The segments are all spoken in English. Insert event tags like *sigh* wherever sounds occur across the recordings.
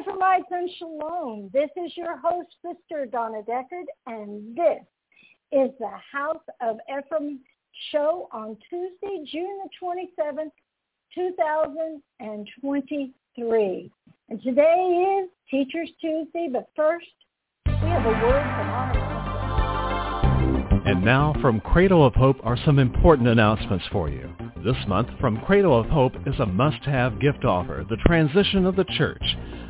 Ephraimites and Shalom. This is your host, Sister Donna Deckard, and this is the House of Ephraim show on Tuesday, June the 27th, 2023. And today is Teachers Tuesday, but first, we have a word from our And now from Cradle of Hope are some important announcements for you. This month, From Cradle of Hope is a must-have gift offer, the transition of the church.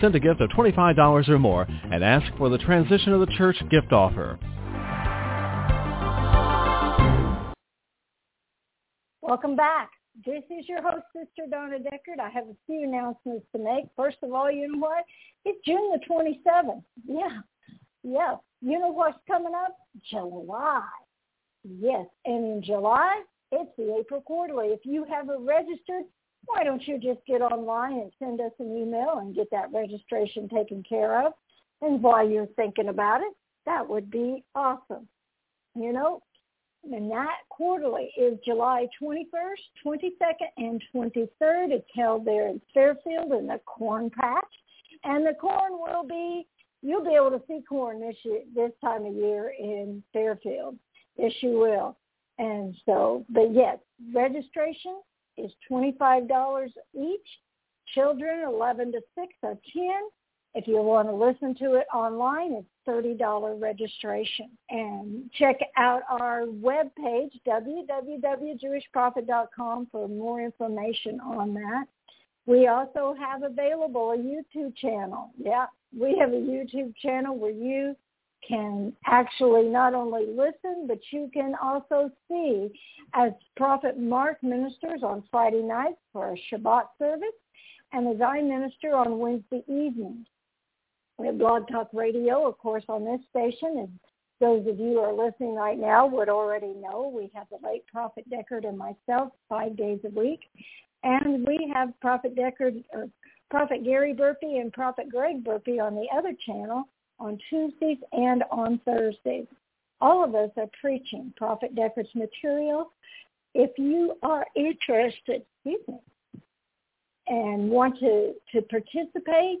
Send a gift of $25 or more and ask for the Transition of the Church gift offer. Welcome back. This is your host, Sister Donna Deckard. I have a few announcements to make. First of all, you know what? It's June the 27th. Yeah. Yeah. You know what's coming up? July. Yes. And in July, it's the April Quarterly. If you haven't registered, why don't you just get online and send us an email and get that registration taken care of? And while you're thinking about it, that would be awesome. You know, and that quarterly is July 21st, 22nd, and 23rd. It's held there in Fairfield in the corn patch. And the corn will be, you'll be able to see corn this year, this time of year in Fairfield. Yes, you will. And so, but yes, registration is $25 each. Children 11 to 6 are 10 if you want to listen to it online, it's $30 registration. And check out our webpage, www.jewishprophet.com for more information on that. We also have available a YouTube channel. Yeah, we have a YouTube channel where you can actually not only listen, but you can also see as Prophet Mark ministers on Friday nights for a Shabbat service and as I minister on Wednesday evenings. We have Blog Talk Radio, of course, on this station. And those of you who are listening right now would already know we have the late Prophet Deckard and myself five days a week. And we have Prophet Deckard, or Prophet Gary Burpee and Prophet Greg Burpee on the other channel on Tuesdays and on Thursdays. All of us are preaching Prophet Deckard's material. If you are interested, excuse me, and want to, to participate,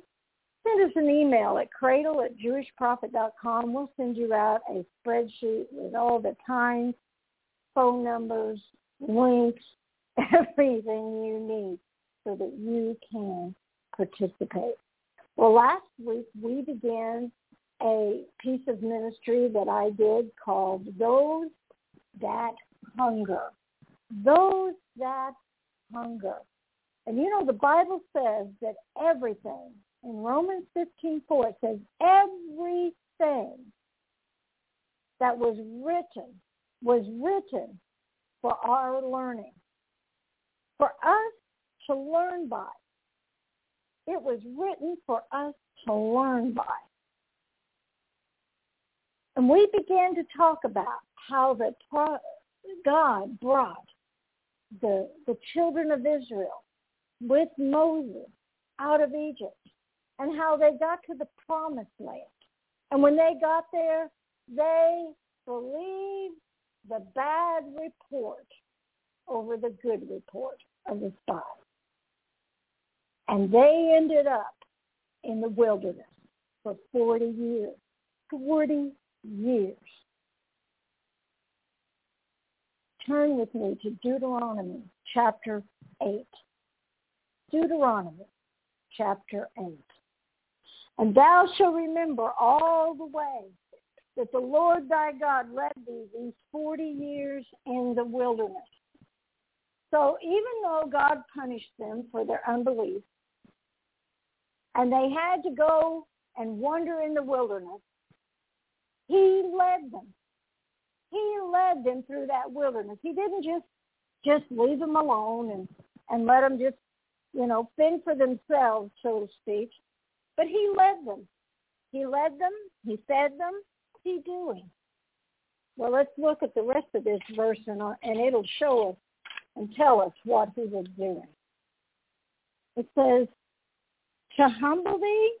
send us an email at cradle at jewishprophet.com. We'll send you out a spreadsheet with all the times, phone numbers, links, *laughs* everything you need so that you can participate. Well, last week we began a piece of ministry that I did called Those That Hunger. Those That Hunger. And you know, the Bible says that everything in Romans 15:4 it says everything that was written was written for our learning, for us to learn by. It was written for us to learn by. And we began to talk about how that God brought the, the children of Israel with Moses out of Egypt and how they got to the promised land. And when they got there, they believed the bad report over the good report of the spies. And they ended up in the wilderness for 40 years. 40 years. Turn with me to Deuteronomy chapter 8. Deuteronomy chapter 8. And thou shalt remember all the way that the Lord thy God led thee these 40 years in the wilderness. So even though God punished them for their unbelief, and they had to go and wander in the wilderness, he led them. He led them through that wilderness. He didn't just just leave them alone and and let them just you know fend for themselves, so to speak. But he led them. He led them. He fed them. He doing? Well, let's look at the rest of this verse and, uh, and it'll show us and tell us what he was doing. It says, to humble thee,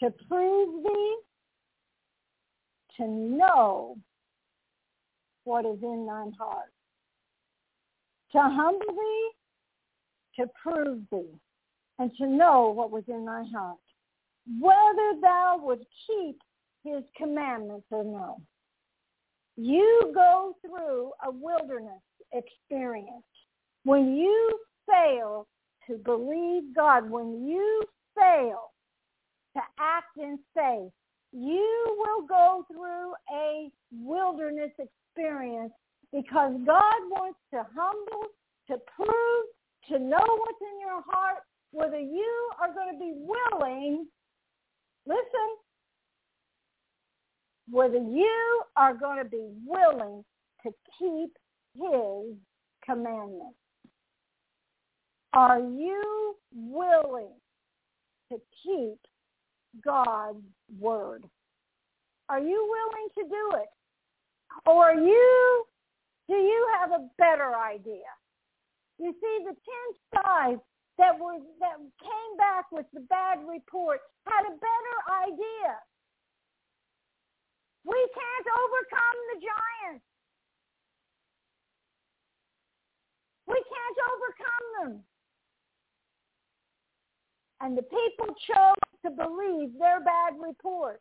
to prove thee, to know what is in thine heart. To humble thee, to prove thee, and to know what was in thy heart. Whether thou would keep his commandments or no. You go through a wilderness experience. When you fail to believe God, when you fail to act in faith, you will go through a wilderness experience because God wants to humble, to prove, to know what's in your heart, whether you are going to be willing, listen, whether you are going to be willing to keep his commandments. Are you willing to keep God's word? Are you willing to do it? Or are you, do you have a better idea? You see, the 10 spies that were, that came back with the bad report had a better idea. We can't overcome the giants. We can't overcome them. And the people chose to believe their bad report.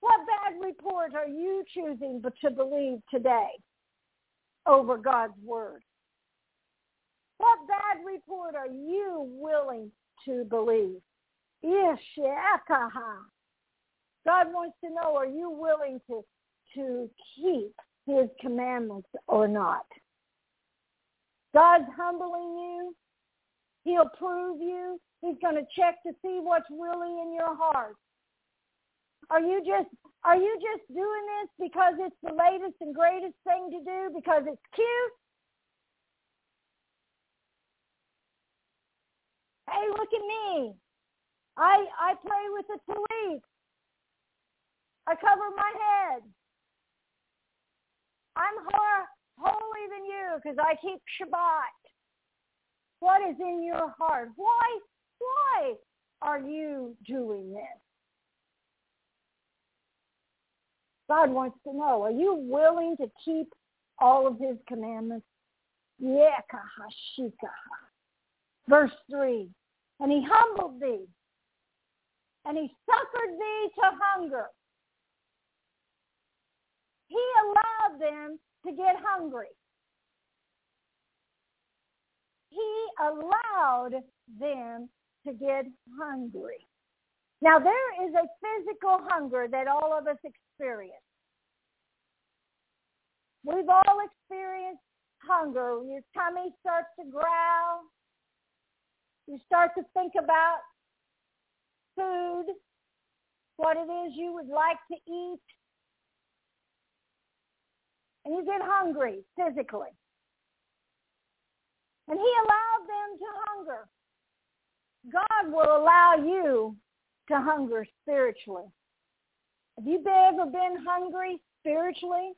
What bad report are you choosing to believe today over God's word? What bad report are you willing to believe? God wants to know, are you willing to, to keep his commandments or not? God's humbling you. He'll prove you. He's going to check to see what's really in your heart. Are you just are you just doing this because it's the latest and greatest thing to do because it's cute? Hey, look at me. I I play with the police. I cover my head. I'm more holy than you because I keep Shabbat. What is in your heart? Why, why are you doing this? God wants to know, are you willing to keep all of his commandments? Verse 3, and he humbled thee, and he suffered thee to hunger he allowed them to get hungry. He allowed them to get hungry. Now there is a physical hunger that all of us experience. We've all experienced hunger. Your tummy starts to growl. You start to think about food, what it is you would like to eat and you get hungry physically. And he allowed them to hunger. God will allow you to hunger spiritually. Have you ever been hungry spiritually?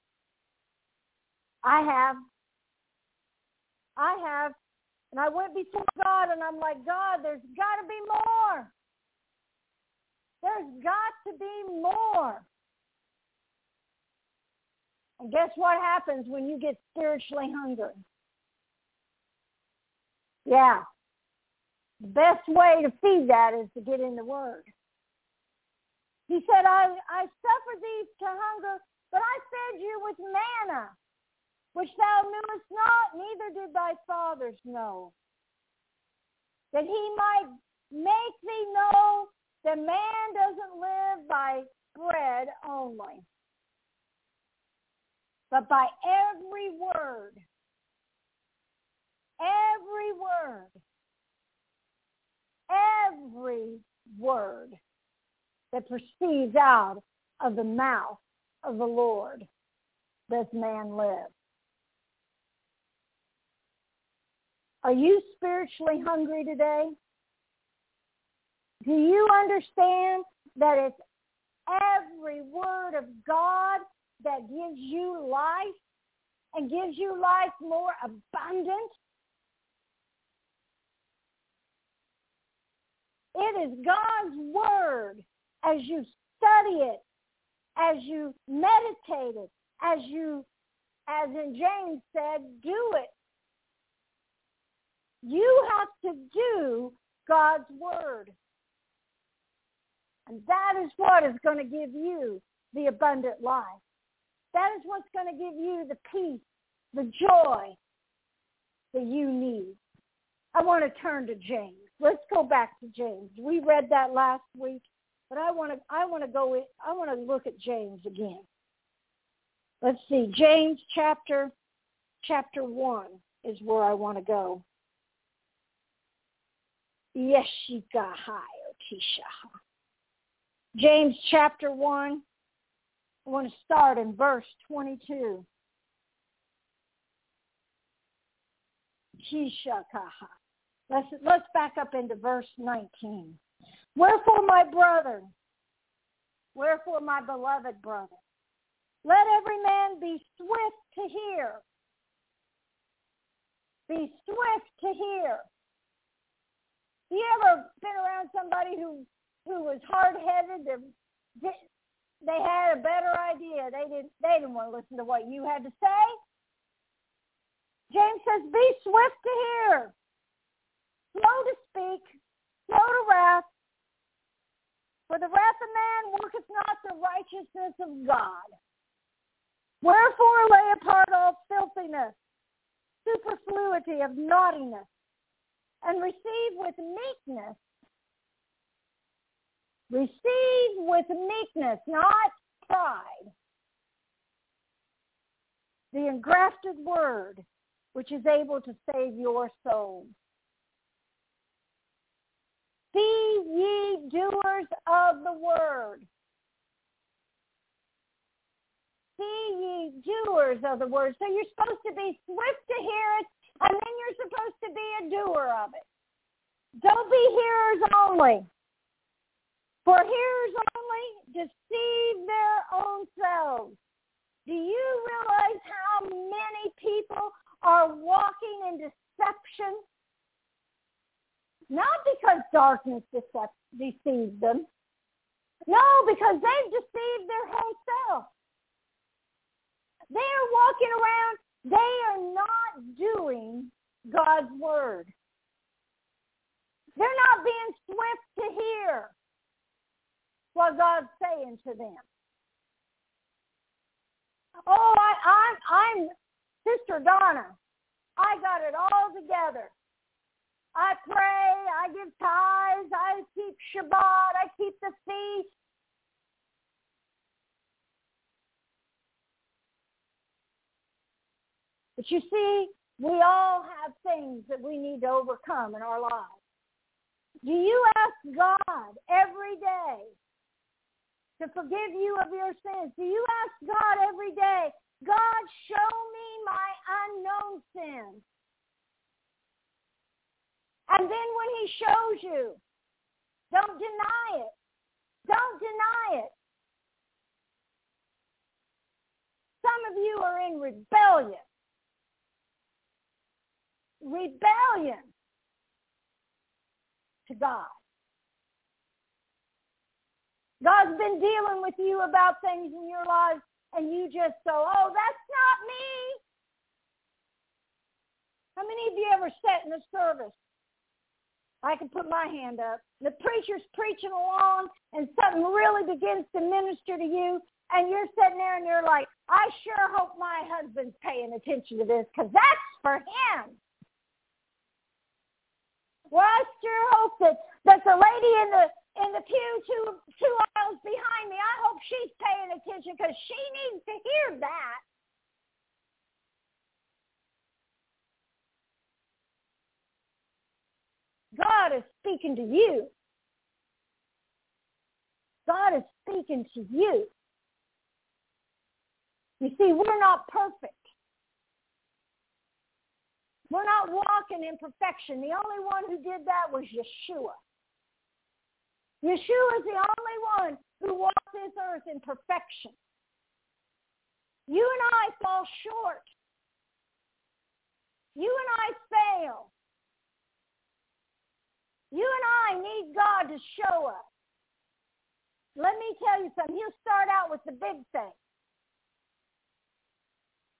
I have. I have. And I went before God and I'm like, God, there's got to be more. There's got to be more. And guess what happens when you get spiritually hungry? Yeah. The best way to feed that is to get in the Word. He said, I, I suffered thee to hunger, but I fed you with manna, which thou knewest not, neither did thy fathers know. That he might make thee know that man doesn't live by bread only, but by every word, every word, every word that proceeds out of the mouth of the Lord does man live. Are you spiritually hungry today? Do you understand that it's every word of God that gives you life and gives you life more abundant? It is God's word as you study it, as you meditate it, as you, as in James said, do it. You have to do God's word. And that is what is going to give you the abundant life. That is what's going to give you the peace, the joy that you need. I want to turn to James. Let's go back to James. We read that last week, but I want to I want to go in, I want to look at James again. Let's see. James chapter chapter 1 is where I want to go. Yeshika James chapter 1. I want to start in verse 22. Let's, let's back up into verse 19. Wherefore, my brother, wherefore, my beloved brother, let every man be swift to hear. Be swift to hear. You ever been around somebody who who was hard headed? They had a better idea. They didn't they didn't want to listen to what you had to say. James says, "Be swift to hear, slow to speak, slow to wrath, for the wrath of man worketh not the righteousness of God. Wherefore lay apart all filthiness, superfluity of naughtiness, and receive with meekness. Receive with meekness, not pride, the engrafted word, which is able to save your soul. Be ye doers of the word. Be ye doers of the word. So you're supposed to be swift to hear it, and then you're supposed to be a doer of it. Don't be hearers only. For hearers only deceive their own selves. Do you realize how many people are walking in deception not because darkness deceives them. No, because they've deceived their whole self. They are walking around. They are not doing God's word. They're not being swift to hear what God's saying to them. Oh, I, I'm, I'm Sister Donna. I got it all together. I pray, I give tithes, I keep Shabbat, I keep the feast. But you see, we all have things that we need to overcome in our lives. Do you ask God every day to forgive you of your sins? Do you ask God every day, God, show me my unknown sins? And then when he shows you, don't deny it. Don't deny it. Some of you are in rebellion. rebellion to God. God's been dealing with you about things in your life and you just go, oh, that's not me. How many of you ever sat in a service? I can put my hand up. The preacher's preaching along and something really begins to minister to you and you're sitting there and you're like, I sure hope my husband's paying attention to this because that's for him. Well, I sure hope that, that the lady in the in the pew two two aisles behind me, I hope she's paying attention because she needs to hear that. God is speaking to you. God is speaking to you. You see, we're not perfect. We're not walking in perfection. The only one who did that was Yeshua. Yeshua is the only one who walked this earth in perfection. You and I fall short. You and I fail. You and I need God to show us. Let me tell you something. He'll start out with the big thing.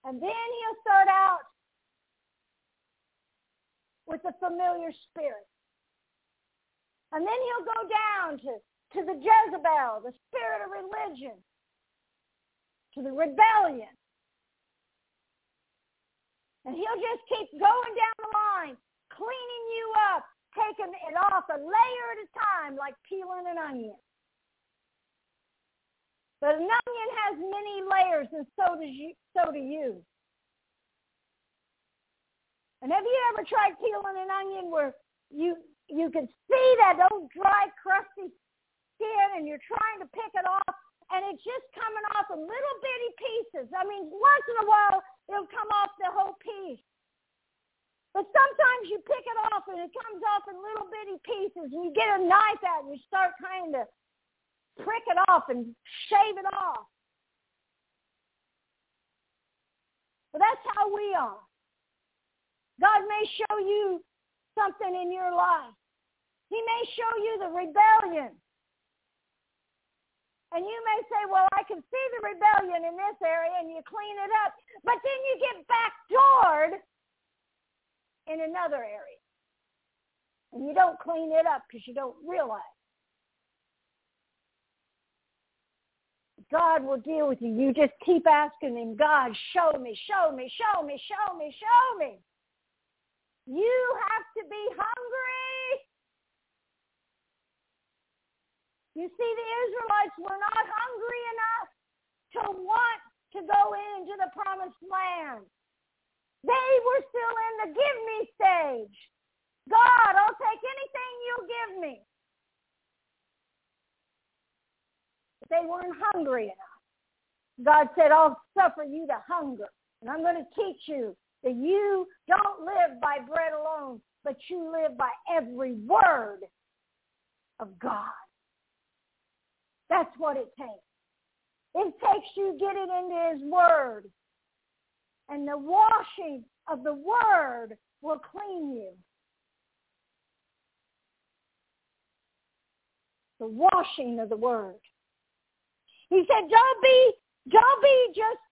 And then he'll start out with the familiar spirit. And then he'll go down to, to the Jezebel, the spirit of religion, to the rebellion. And he'll just keep going down the line, cleaning you up, taking it off a layer at a time like peeling an onion. But an onion has many layers, and so does you. So do you. And have you ever tried peeling an onion where you you can see that old dry, crusty skin, and you're trying to pick it off, and it's just coming off in little bitty pieces. I mean, once in a while it'll come off the whole piece. But sometimes you pick it off and it comes off in little bitty pieces and you get a knife out and you start trying to prick it off and shave it off. But that's how we are. God may show you something in your life. He may show you the rebellion. And you may say, well, I can see the rebellion in this area and you clean it up. But then you get backdoored in another area. And you don't clean it up because you don't realize. God will deal with you. You just keep asking him, God, show me, show me, show me, show me, show me. You have to be hungry. You see, the Israelites were not hungry enough to want to go into the promised land. They were still in the give me stage. God, I'll take anything you'll give me. But they weren't hungry enough. God said, I'll suffer you to hunger. And I'm going to teach you that you don't live by bread alone, but you live by every word of God. That's what it takes. It takes you getting into his word. And the washing of the word will clean you. The washing of the word. He said, don't be, don't be just,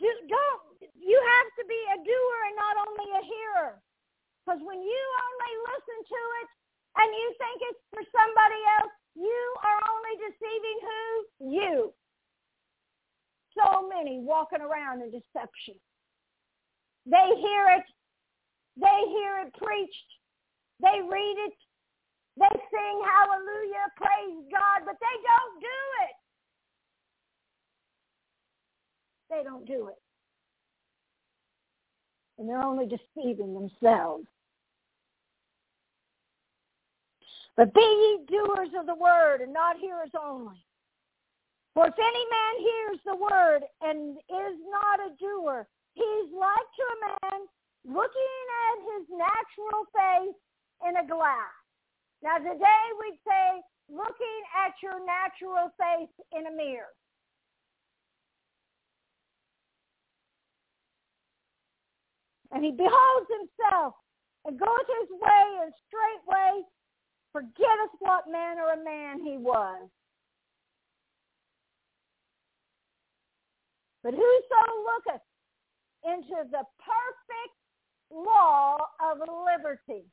do, don't, you have to be a doer and not only a hearer. Because when you only listen to it and you think it's for somebody else, you are only deceiving who? You. So many walking around in deception. They hear it. They hear it preached. They read it. They sing hallelujah, praise God, but they don't do it. They don't do it. And they're only deceiving themselves. But be ye doers of the word and not hearers only. For if any man hears the word and is not a doer, he's like to a man looking at his natural face in a glass. Now today we'd say looking at your natural face in a mirror. and he beholds himself and goeth his way and straightway forgetteth what manner of man he was. But whoso looketh into the perfect law of liberty.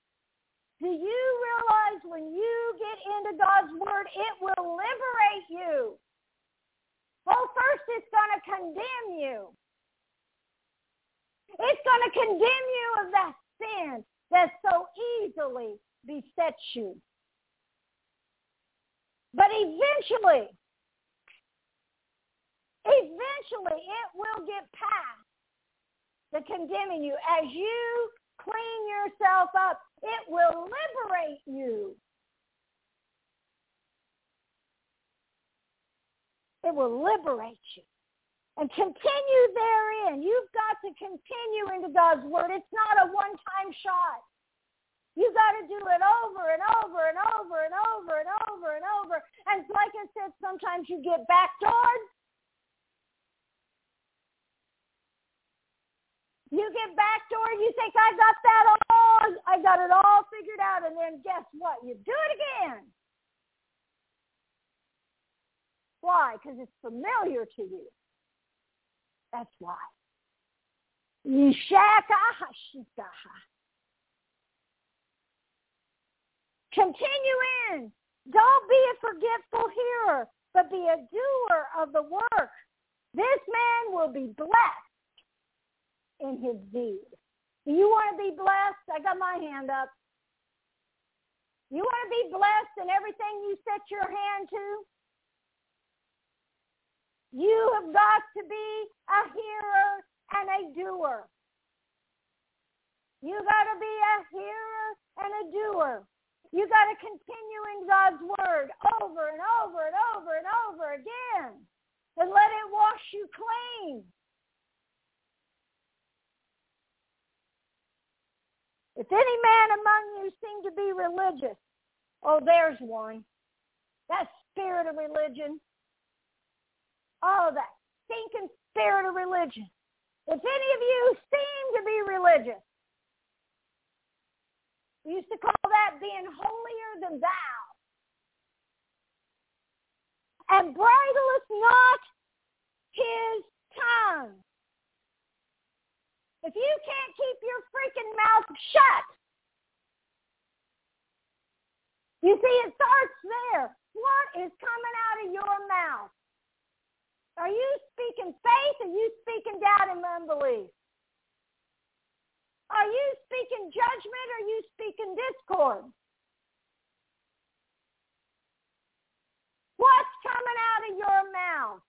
Do you realize when you get into God's word, it will liberate you? Well, first it's going to condemn you. It's going to condemn you of that sin that so easily besets you. But eventually, eventually it will get past the condemning you. As you clean yourself up, it will liberate you. It will liberate you. And continue therein. You've got to continue into God's word. It's not a one-time shot. You got to do it over and over and over and over and over and over. And like I said, sometimes you get backdoored. You get backdoored. You think I got that all. I got it all figured out. And then guess what? You do it again. Why? Because it's familiar to you. That's why. Continue in. Don't be a forgetful hearer, but be a doer of the work. This man will be blessed in his deed. Do you want to be blessed? I got my hand up. You want to be blessed in everything you set your hand to? You have got to be a hearer and a doer. You got to be a hearer and a doer. You got to continue in God's word over and over and over and over again and let it wash you clean. If any man among you seem to be religious, oh, there's one. That spirit of religion. Oh, that stinking spirit of religion. If any of you seem to be religious, we used to call that being holier than thou. And bridleth not his tongue. If you can't keep your freaking mouth shut, you see, it starts there. What is coming out of your mouth? Are you speaking faith are you speaking doubt and unbelief? Are you speaking judgment or are you speaking discord? What's coming out of your mouth?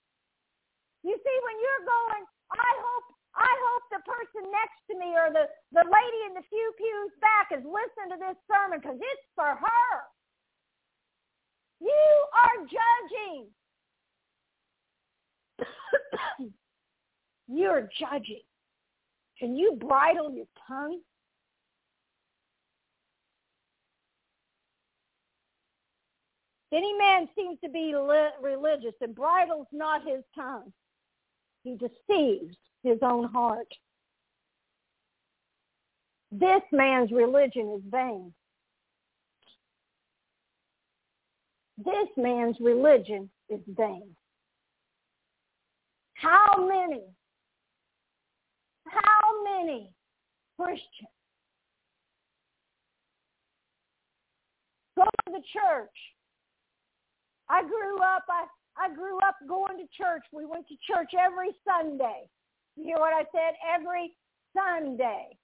You see, when you're going, I hope I hope the person next to me or the, the lady in the few pews back is listening to this sermon because it's for her. You are judging. *coughs* You're judging. Can you bridle your tongue? Any man seems to be religious and bridles not his tongue. He deceives his own heart. This man's religion is vain. This man's religion is vain. How many, how many Christians go to the church? I grew up, I, I grew up going to church. We went to church every Sunday. You hear what I said? Every Sunday.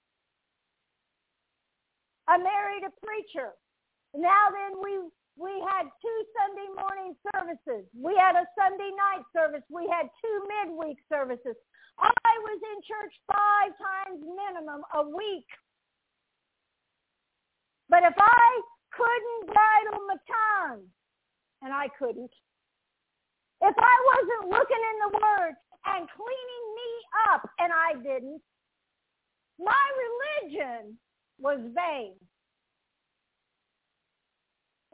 I married a preacher. Now then we we had two Sunday morning services. We had a Sunday night service. We had two midweek services. I was in church five times minimum a week. But if I couldn't bridle my tongue, and I couldn't, if I wasn't looking in the Word and cleaning me up, and I didn't, my religion was vain.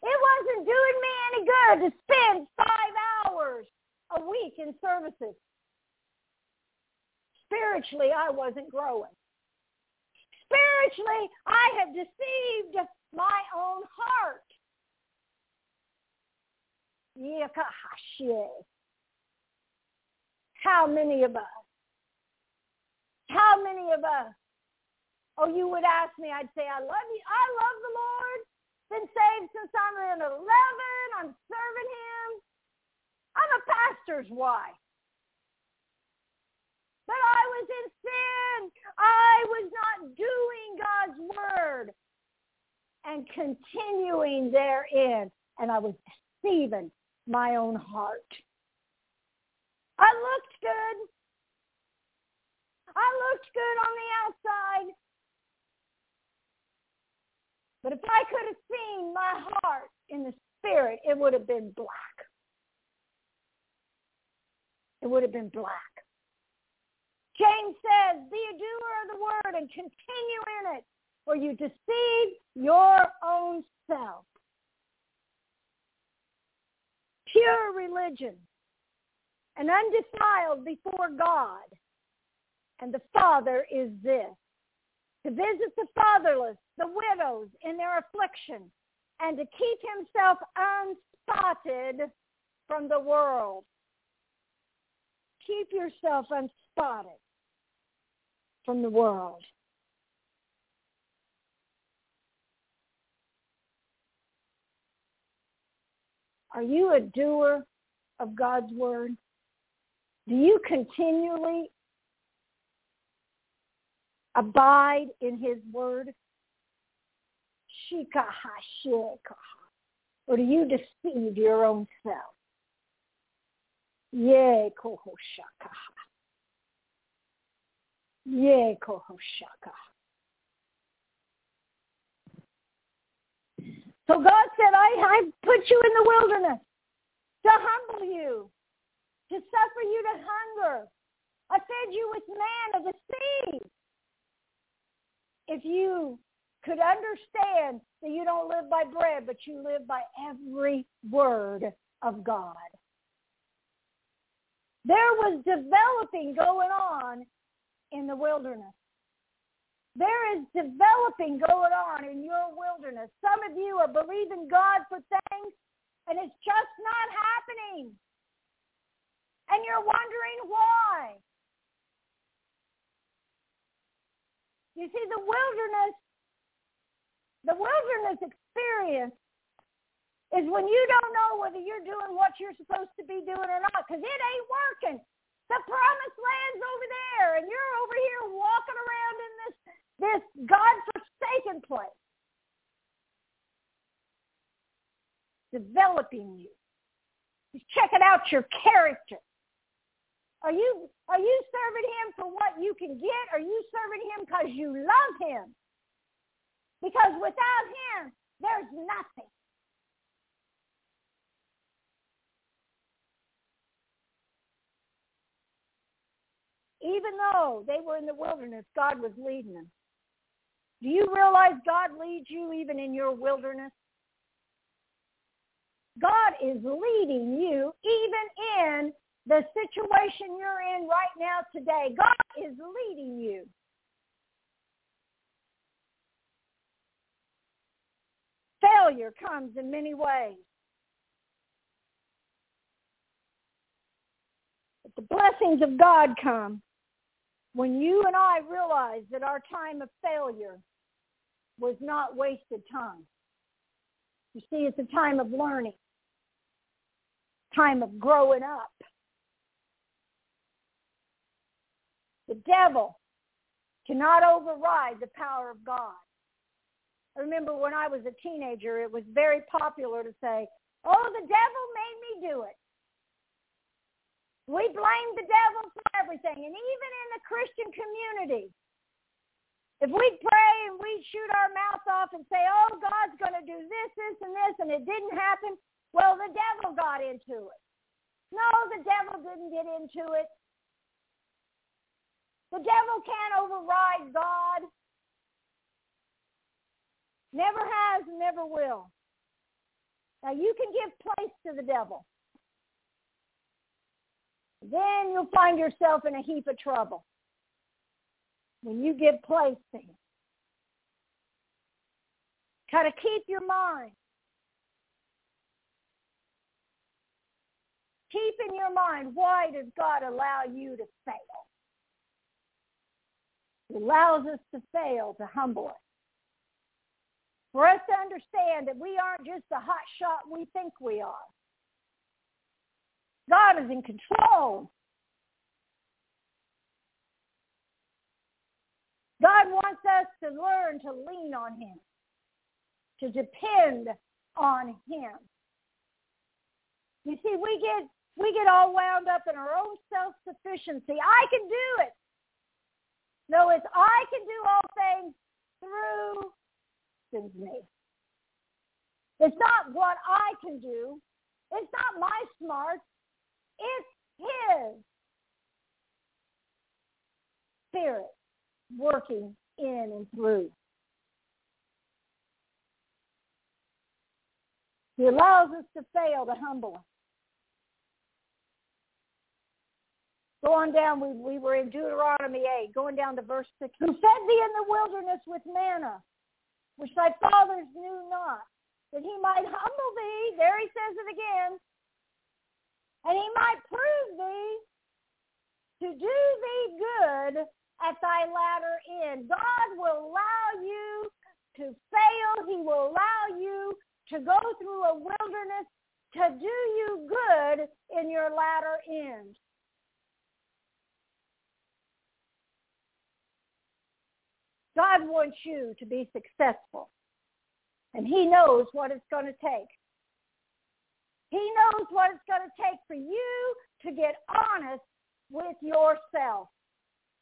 It wasn't doing me any good to spend five hours a week in services. Spiritually, I wasn't growing. spiritually I have deceived my own heart. How many of us? How many of us? Oh, you would ask me, I'd say, I love you. I love the Lord. Been saved since I'm in 11. I'm serving him. I'm a pastor's wife. But I was in sin. I was not doing God's word and continuing therein. And I was deceiving my own heart. I looked good. I looked good on the outside. But if I could have seen my heart in the spirit, it would have been black. It would have been black. James says, be a doer of the word and continue in it, or you deceive your own self. Pure religion and undefiled before God and the Father is this, to visit the fatherless, the widows in their affliction, and to keep himself unspotted from the world. Keep yourself unspotted from the world. Are you a doer of God's word? Do you continually abide in his word? Or do you deceive your own self? Ye kohoshakaha. Ye kohoshaka. So God said, I, I put you in the wilderness to humble you, to suffer you to hunger. I fed you with man of the sea if you could understand that you don't live by bread, but you live by every word of God. There was developing going on in the wilderness. There is developing going on in your wilderness. Some of you are believing God for things and it's just not happening. And you're wondering why. You see, the wilderness, the wilderness experience is when you don't know whether you're doing what you're supposed to be doing or not because it ain't working. The promised land's over there and you're over here walking around in this, this God-forsaken place. Developing you. He's checking out your character. Are you are you serving him for what you can get? Are you serving him because you love him? Because without him, there's nothing. Even though they were in the wilderness, God was leading them. Do you realize God leads you even in your wilderness? God is leading you even in the situation you're in right now today, God is leading you. Failure comes in many ways. But the blessings of God come when you and I realize that our time of failure was not wasted time. You see, it's a time of learning, time of growing up. The devil cannot override the power of God. I remember when I was a teenager, it was very popular to say, oh, the devil made me do it. We blame the devil for everything. And even in the Christian community, if we pray and we shoot our mouth off and say, oh, God's going to do this, this, and this, and it didn't happen, well, the devil got into it. No, the devil didn't get into it. The devil can't override God. Never has never will. Now you can give place to the devil. Then you'll find yourself in a heap of trouble when you give place to him. How to keep your mind. Keep in your mind, why does God allow you to fail? He allows us to fail to humble us. For us to understand that we aren't just the hot shot we think we are. God is in control. God wants us to learn to lean on him, to depend on him. You see, we get we get all wound up in our own self-sufficiency. I can do it. No, it's I can do all things through me. It's not what I can do. It's not my smarts. It's his spirit working in and through. He allows us to fail to humble us. Going down, we, we were in Deuteronomy 8, going down to verse 6. Who fed thee in the wilderness with manna, which thy fathers knew not, that he might humble thee, there he says it again, and he might prove thee to do thee good at thy latter end. God will allow you to fail. He will allow you to go through a wilderness to do you good in your latter end. God wants you to be successful. And he knows what it's going to take. He knows what it's going to take for you to get honest with yourself.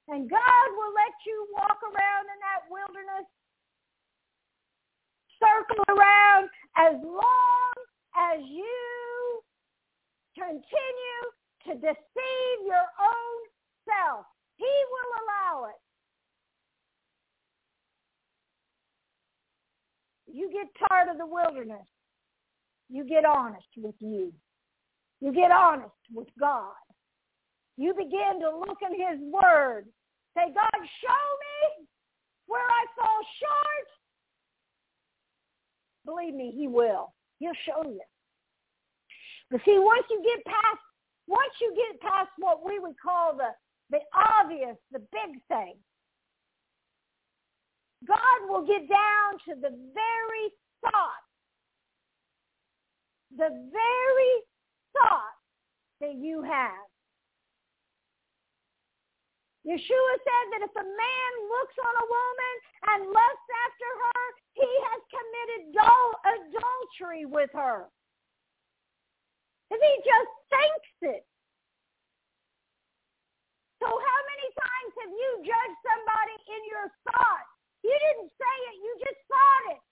And God will let you walk around in that wilderness, circle around as long as you continue to deceive your own self. He will allow it. You get tired of the wilderness. You get honest with you. You get honest with God. You begin to look in his word. Say, God, show me where I fall short. Believe me, he will. He'll show you. But see, once you get past, once you get past what we would call the, the obvious, the big thing, God will get down to the very thought, the very thought that you have. Yeshua said that if a man looks on a woman and lusts after her, he has committed adultery with her. If he just thinks it. So how many times have you judged somebody in your thoughts? You didn't say it. You just thought it.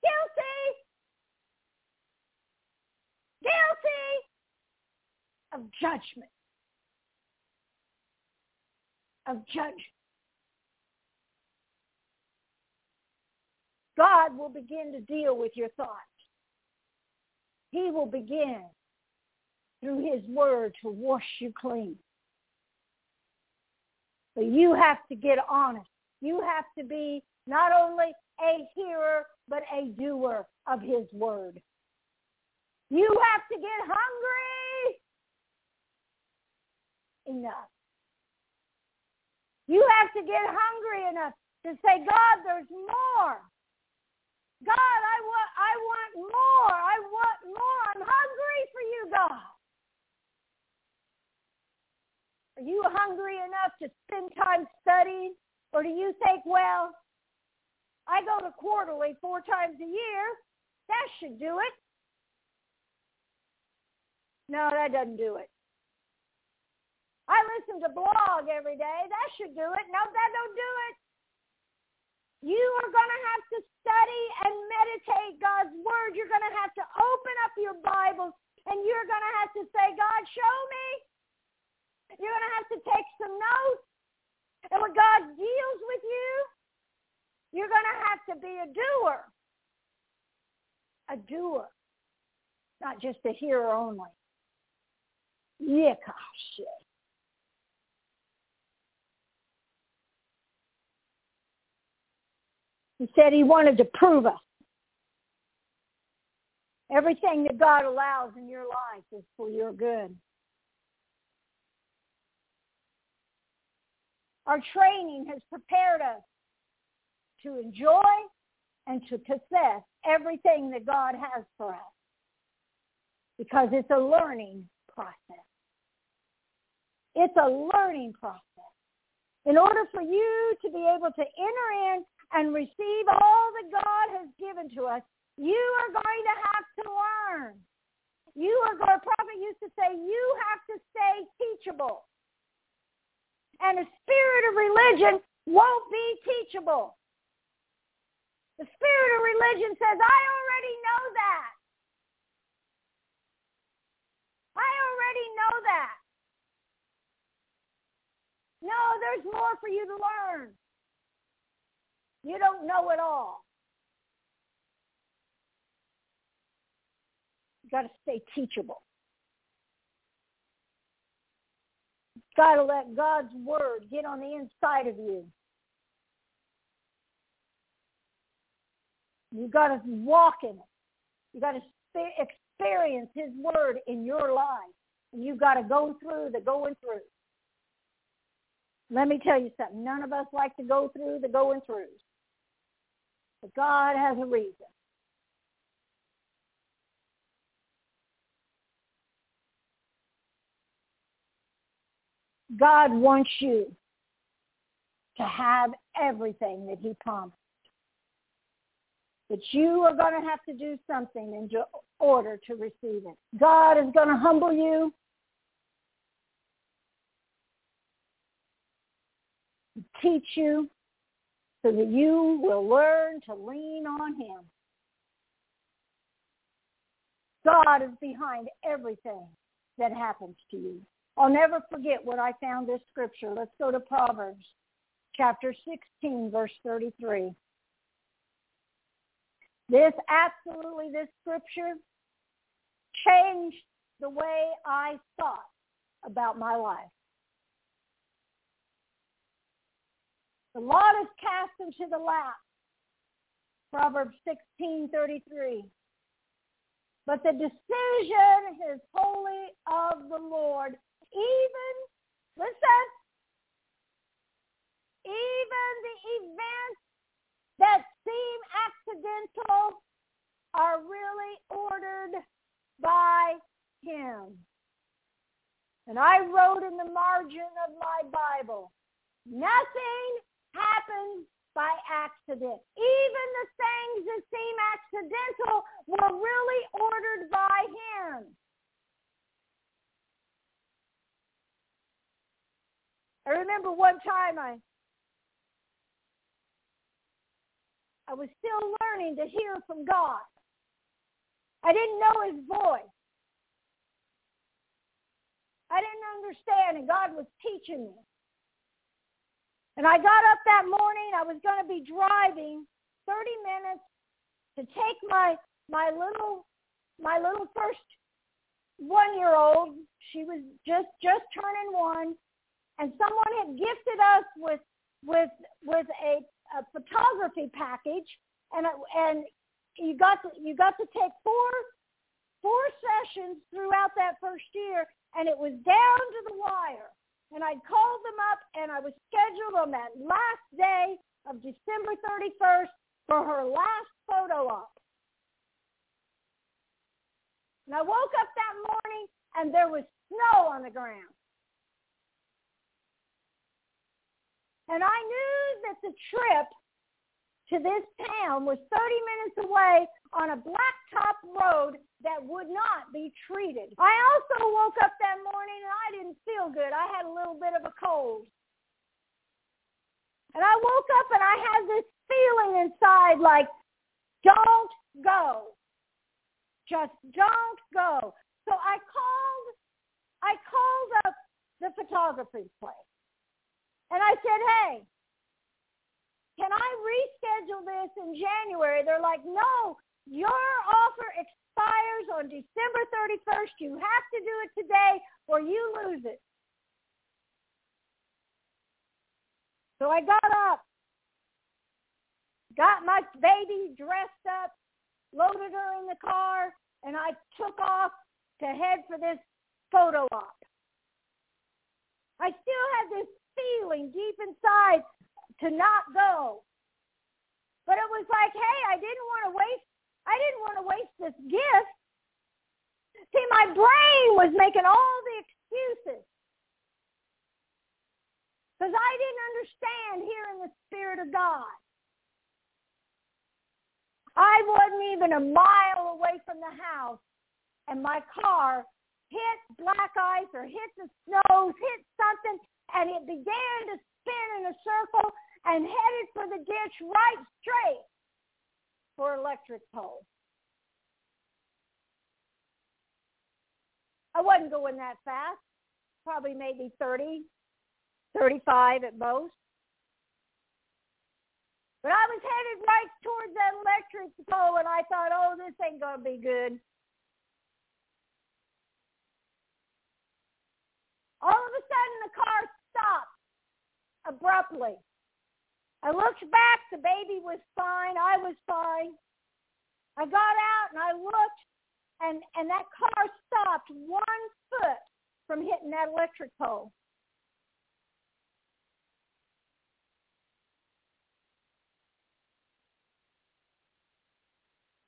Guilty. Guilty of judgment. Of judgment. God will begin to deal with your thoughts. He will begin through his word to wash you clean. But you have to get honest. You have to be not only a hearer, but a doer of his word. You have to get hungry enough. You have to get hungry enough to say, God, there's more. God, I want, I want more. I want more. I'm hungry for you, God. Are you hungry enough to spend time studying? Or do you think, well, I go to quarterly four times a year. That should do it. No, that doesn't do it. I listen to blog every day. That should do it. No, that don't do it. You are going to have to study and meditate God's word. You're going to have to open up your Bible and you're going to have to say, God, show me. You're going to have to take some notes. And when God deals with you, you're going to have to be a doer. A doer. Not just a hearer only. Gosh. He said he wanted to prove us. Everything that God allows in your life is for your good. Our training has prepared us to enjoy and to possess everything that God has for us because it's a learning process. It's a learning process. In order for you to be able to enter in and receive all that God has given to us, you are going to have to learn. You are going, prophet used to say, you have to stay teachable. And a spirit of religion won't be teachable. The spirit of religion says, I already know that. I already know that. No, there's more for you to learn. You don't know it all. You got to stay teachable. You've got to let God's word get on the inside of you. You got to walk in it. You got to experience his word in your life. And you got to go through the going through. Let me tell you something. None of us like to go through the going through. But God has a reason. God wants you to have everything that he promised. But you are going to have to do something in order to receive it. God is going to humble you. Teach you so that you will learn to lean on him. God is behind everything that happens to you. I'll never forget what I found this scripture. Let's go to Proverbs chapter 16, verse 33. This absolutely, this scripture changed the way I thought about my life. The lot is cast into the lap. Proverbs 16:33. But the decision is wholly of the Lord. Even, listen, even the events that seem accidental are really ordered by him. And I wrote in the margin of my Bible, nothing happens by accident. Even the things that seem accidental were really ordered by him. I remember one time I I was still learning to hear from God. I didn't know his voice. I didn't understand, and God was teaching me. And I got up that morning. I was going to be driving 30 minutes to take my my little my little first one year old. She was just just turning one, and someone had gifted us with with with a a photography package, and uh, and you got to you got to take four four sessions throughout that first year, and it was down to the wire. And I called them up, and I was scheduled on that last day of December 31st for her last photo op. And I woke up that morning, and there was snow on the ground. And I knew that the trip to this town was 30 minutes away on a blacktop road that would not be treated. I also woke up that morning and I didn't feel good. I had a little bit of a cold. And I woke up and I had this feeling inside like, don't go. Just don't go. So I called, I called up the photography place. Said, hey, can I reschedule this in January? They're like, no, your offer expires on December 31st. You have to do it today or you lose it. So I got up, got my baby dressed up, loaded her in the car, and I took off to head for this photo op. I still had this feeling deep inside to not go. But it was like, hey, I didn't want to waste I didn't want to waste this gift. See, my brain was making all the excuses. Because I didn't understand hearing the Spirit of God. I wasn't even a mile away from the house, and my car hit black ice or hit the snows, hit something, and it began to spin in a circle and headed for the ditch right straight for electric pole. I wasn't going that fast, probably maybe 30, 35 at most. But I was headed right towards that electric pole and I thought, oh, this ain't going to be good. All of a sudden the car stopped abruptly. I looked back, the baby was fine, I was fine. I got out and I looked and, and that car stopped one foot from hitting that electric pole.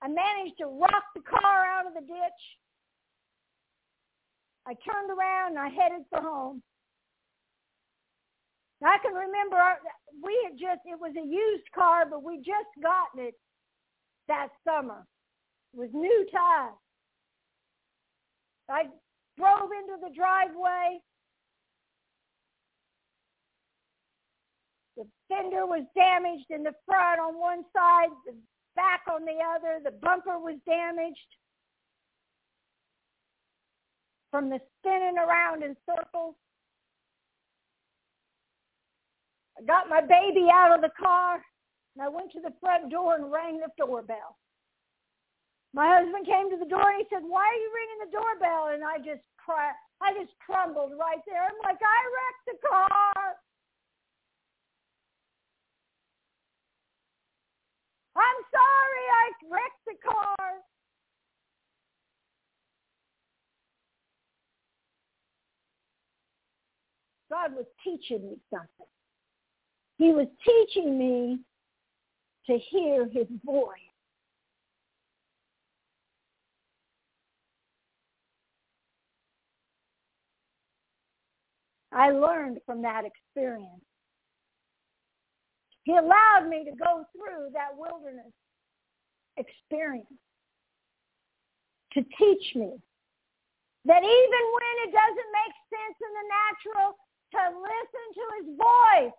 I managed to rock the car out of the ditch. I turned around and I headed for home. I can remember our, we had just, it was a used car, but we just gotten it that summer. It was new tires. I drove into the driveway. The fender was damaged in the front on one side, the back on the other. The bumper was damaged from the spinning around in circles. I got my baby out of the car and I went to the front door and rang the doorbell. My husband came to the door and he said, why are you ringing the doorbell? And I just cried. I just crumbled right there. I'm like, I wrecked the car. I'm sorry I wrecked the car. God was teaching me something. He was teaching me to hear his voice. I learned from that experience. He allowed me to go through that wilderness experience to teach me that even when it doesn't make sense in the natural, to listen to his voice.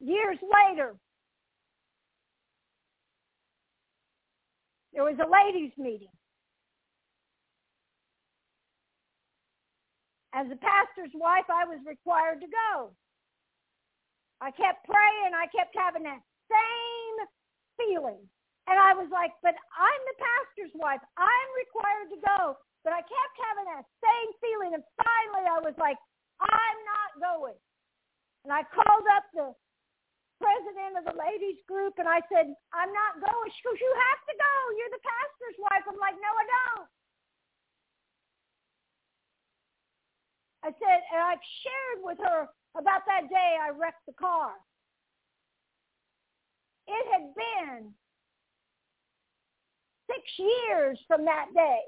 Years later, there was a ladies' meeting. As a pastor's wife, I was required to go. I kept praying. I kept having that same feeling. And I was like, but I'm the pastor's wife. I'm required to go. But I kept having that same feeling. And finally I was like, I'm not going. And I called up the president of the ladies group and I said, I'm not going. She goes, you have to go. You're the pastor's wife. I'm like, no, I don't. I said, and I shared with her about that day I wrecked the car. It had been six years from that day.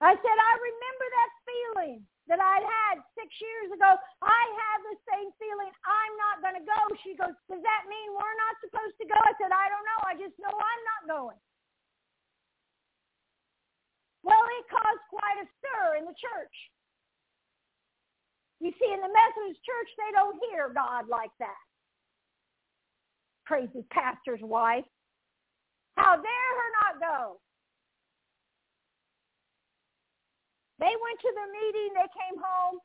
I said, I remember that feeling that I'd had six years ago. I have the same feeling. I'm not going to go. She goes, does that mean we're not supposed to go? I said, I don't know. I just know I'm not going. Well, it caused quite a stir in the church. You see, in the Methodist church, they don't hear God like that. Crazy pastor's wife. How dare her not go? They went to the meeting. They came home.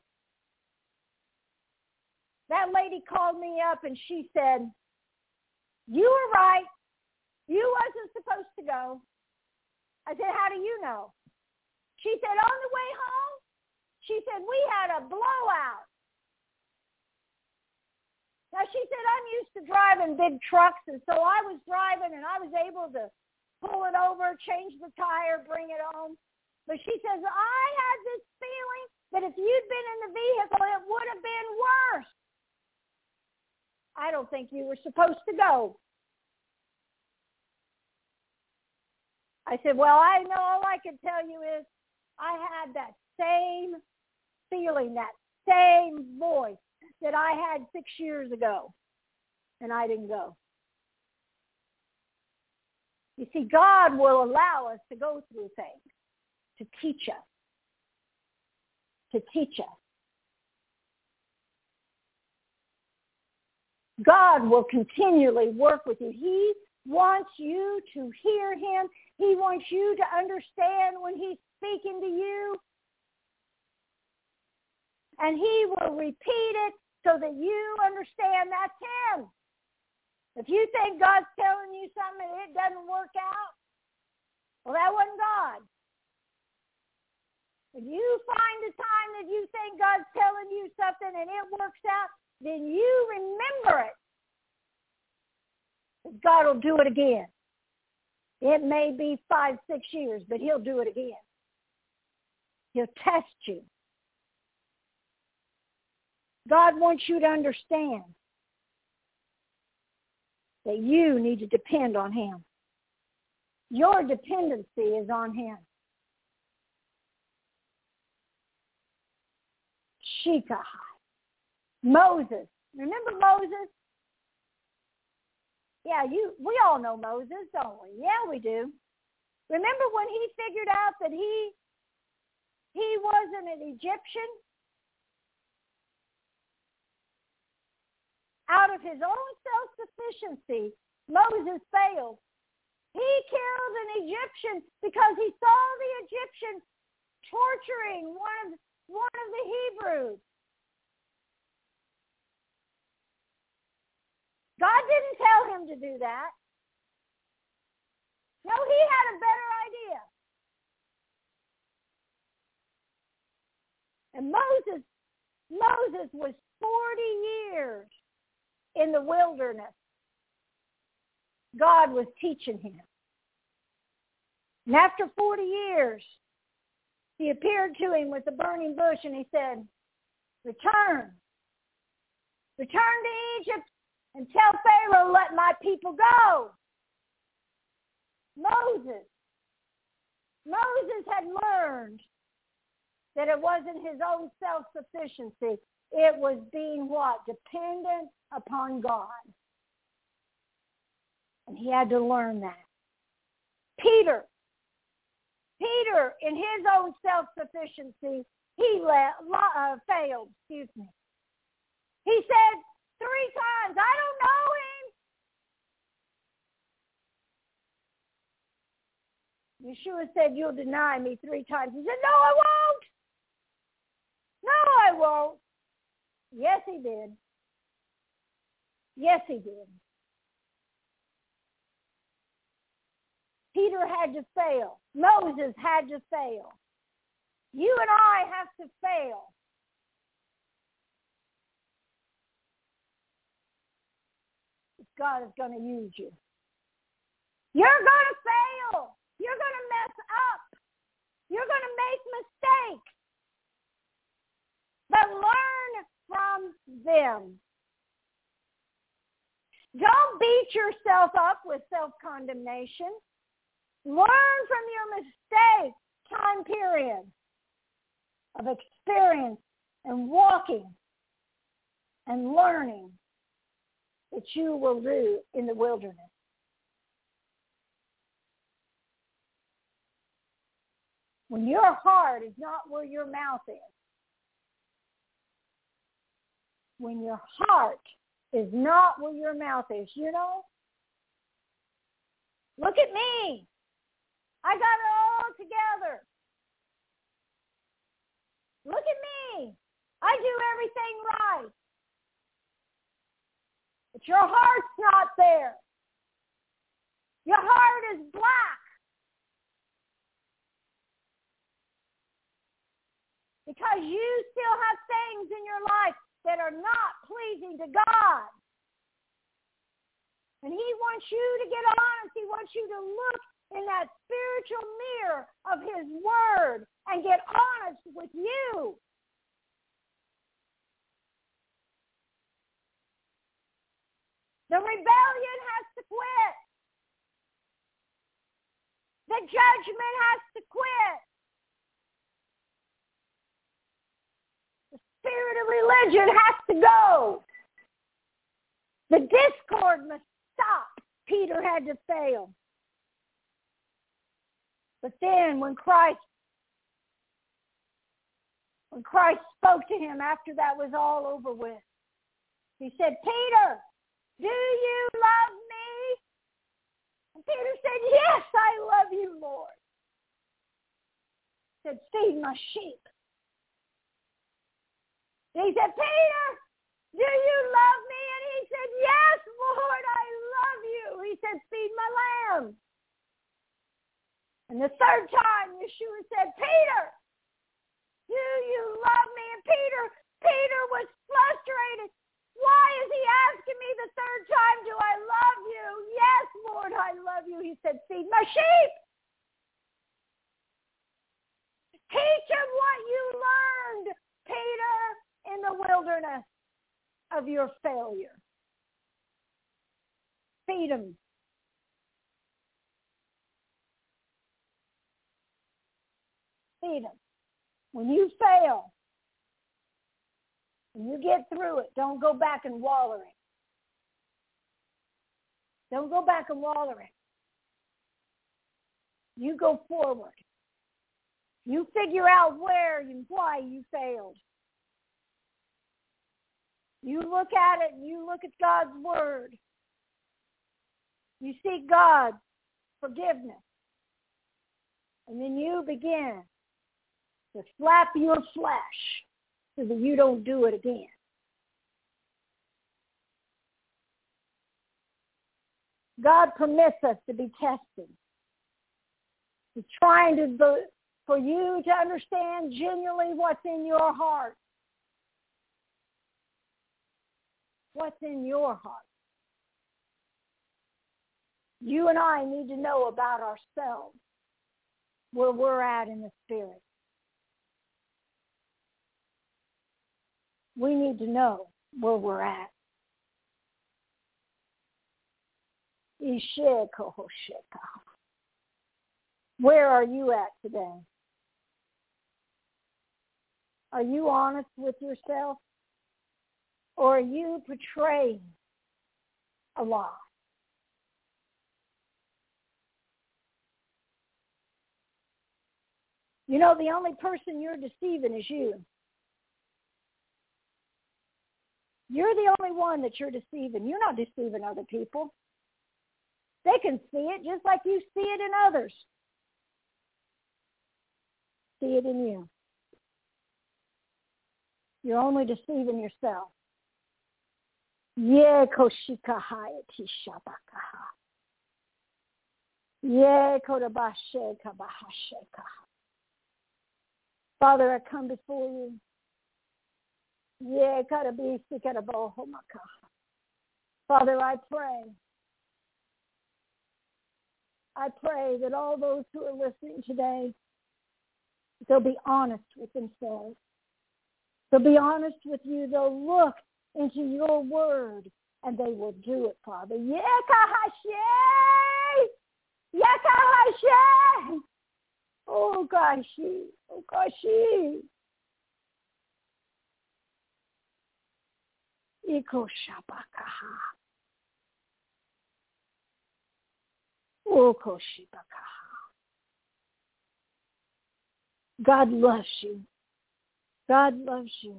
That lady called me up and she said, you were right. You wasn't supposed to go. I said, how do you know? She said, on the way home, she said, we had a blowout. Now she said, I'm used to driving big trucks, and so I was driving and I was able to pull it over, change the tire, bring it home. But she says, I had this feeling that if you'd been in the vehicle, it would have been worse. I don't think you were supposed to go. I said, well, I know all I can tell you is I had that same feeling, that same voice that I had six years ago, and I didn't go. You see, God will allow us to go through things to teach us, to teach us. God will continually work with you. He wants you to hear him. He wants you to understand when he's speaking to you. And he will repeat it so that you understand that's him. If you think God's telling you something and it doesn't work out, well, that wasn't God. If you find a time that you think God's telling you something and it works out, then you remember it. God will do it again. It may be five, six years, but he'll do it again. He'll test you. God wants you to understand that you need to depend on him. Your dependency is on him. Shekah. Moses. Remember Moses? Yeah, you we all know Moses, don't we? Yeah, we do. Remember when he figured out that he he wasn't an Egyptian? Out of his own self-sufficiency, Moses failed. He killed an Egyptian because he saw the Egyptian torturing one of one of the Hebrews. God didn't tell him to do that. No, he had a better idea. And Moses, Moses was 40 years in the wilderness. God was teaching him. And after 40 years, he appeared to him with a burning bush and he said, return. Return to Egypt and tell Pharaoh, let my people go. Moses. Moses had learned that it wasn't his own self-sufficiency. It was being what? Dependent upon God. And he had to learn that. Peter. Peter, in his own self-sufficiency, he let, uh, failed. Excuse me. He said, three times. I don't know him. Yeshua said, you'll deny me three times. He said, no, I won't. No, I won't. Yes, he did. Yes, he did. Peter had to fail. Moses had to fail. You and I have to fail God is going to use you. You're going to fail. You're going to mess up. You're going to make mistakes. But learn from them. Don't beat yourself up with self-condemnation. Learn from your mistake time period of experience and walking and learning that you will do in the wilderness. When your heart is not where your mouth is, when your heart is not where your mouth is, you know, look at me. I got it all together. Look at me. I do everything right. But your heart's not there. Your heart is black. Because you still have things in your life that are not pleasing to God. And he wants you to get honest. He wants you to look in that spiritual mirror of his word and get honest with you. The rebellion has to quit. The judgment has to quit. The spirit of religion has to go. The discord must stop. Peter had to fail. But then when Christ when Christ spoke to him after that was all over with, he said, Peter, do you love me? And Peter said, yes, I love you, Lord. He said, feed my sheep. He said, Peter, do you love me? And he said, yes, Lord, I love you. He said, feed my lambs. And the third time, Yeshua said, Peter, do you love me? And Peter, Peter was frustrated. Why is he asking me the third time, do I love you? Yes, Lord, I love you. He said, feed my sheep. Teach him what you learned, Peter, in the wilderness of your failure. Feed him. When you fail, when you get through it, don't go back and waller it. Don't go back and waller it. You go forward. You figure out where and why you failed. You look at it and you look at God's word. You seek God's forgiveness. And then you begin to slap your flesh so that you don't do it again. God permits us to be tested. He's trying to for you to understand genuinely what's in your heart. What's in your heart? You and I need to know about ourselves, where we're at in the spirit. We need to know where we're at. Where are you at today? Are you honest with yourself? Or are you portraying a lie? You know, the only person you're deceiving is you. You're the only one that you're deceiving. You're not deceiving other people. They can see it just like you see it in others. See it in you. You're only deceiving yourself. Ye koshikahaya tishabakaha. Ye kodabashe kabahasheka. Father, I come before you yeah, Oh, Father, I pray. I pray that all those who are listening today, they'll be honest with themselves. They'll be honest with you. They'll look into your word and they will do it, Father. Yekahashe! Yekahashe! Oh, goshi. Oh, goshi. God loves you. God loves you.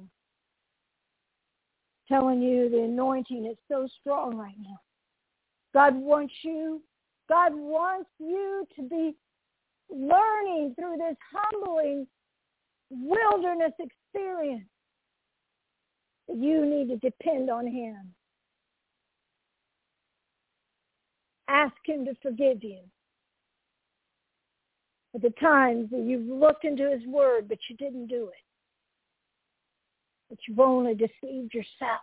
Telling you the anointing is so strong right now. God wants you. God wants you to be learning through this humbling wilderness experience you need to depend on him. Ask him to forgive you for the times that you've looked into his word, but you didn't do it. But you've only deceived yourself.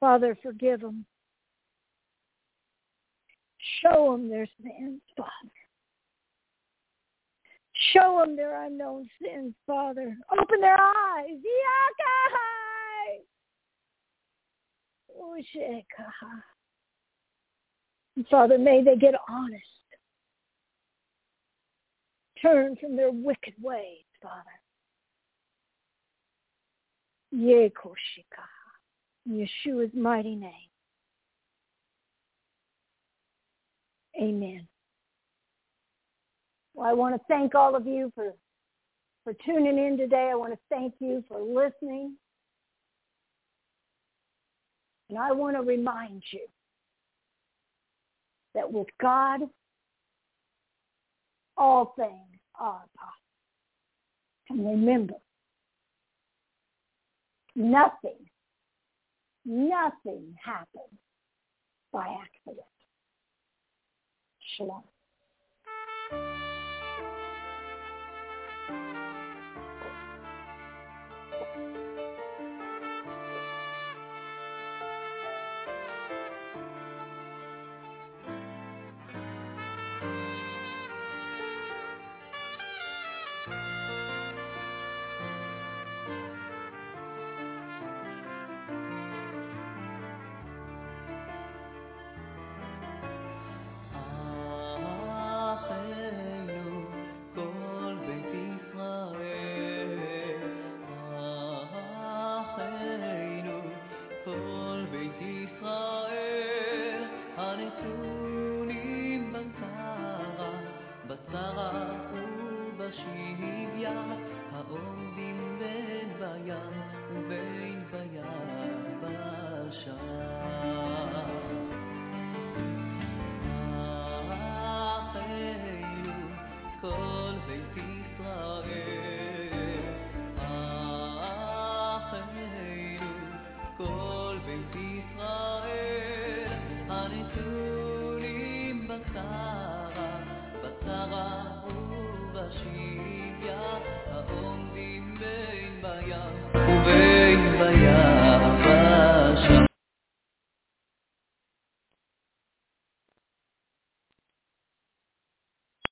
Father, forgive them. Show them their sins, Father. Show them their unknown sins, Father. Open their eyes. And Father, may they get honest. Turn from their wicked ways, Father. In Yeshua's mighty name. Amen. Well, I want to thank all of you for, for tuning in today. I want to thank you for listening. And I want to remind you that with God, all things are possible. And remember, nothing, nothing happens by accident. Shalom.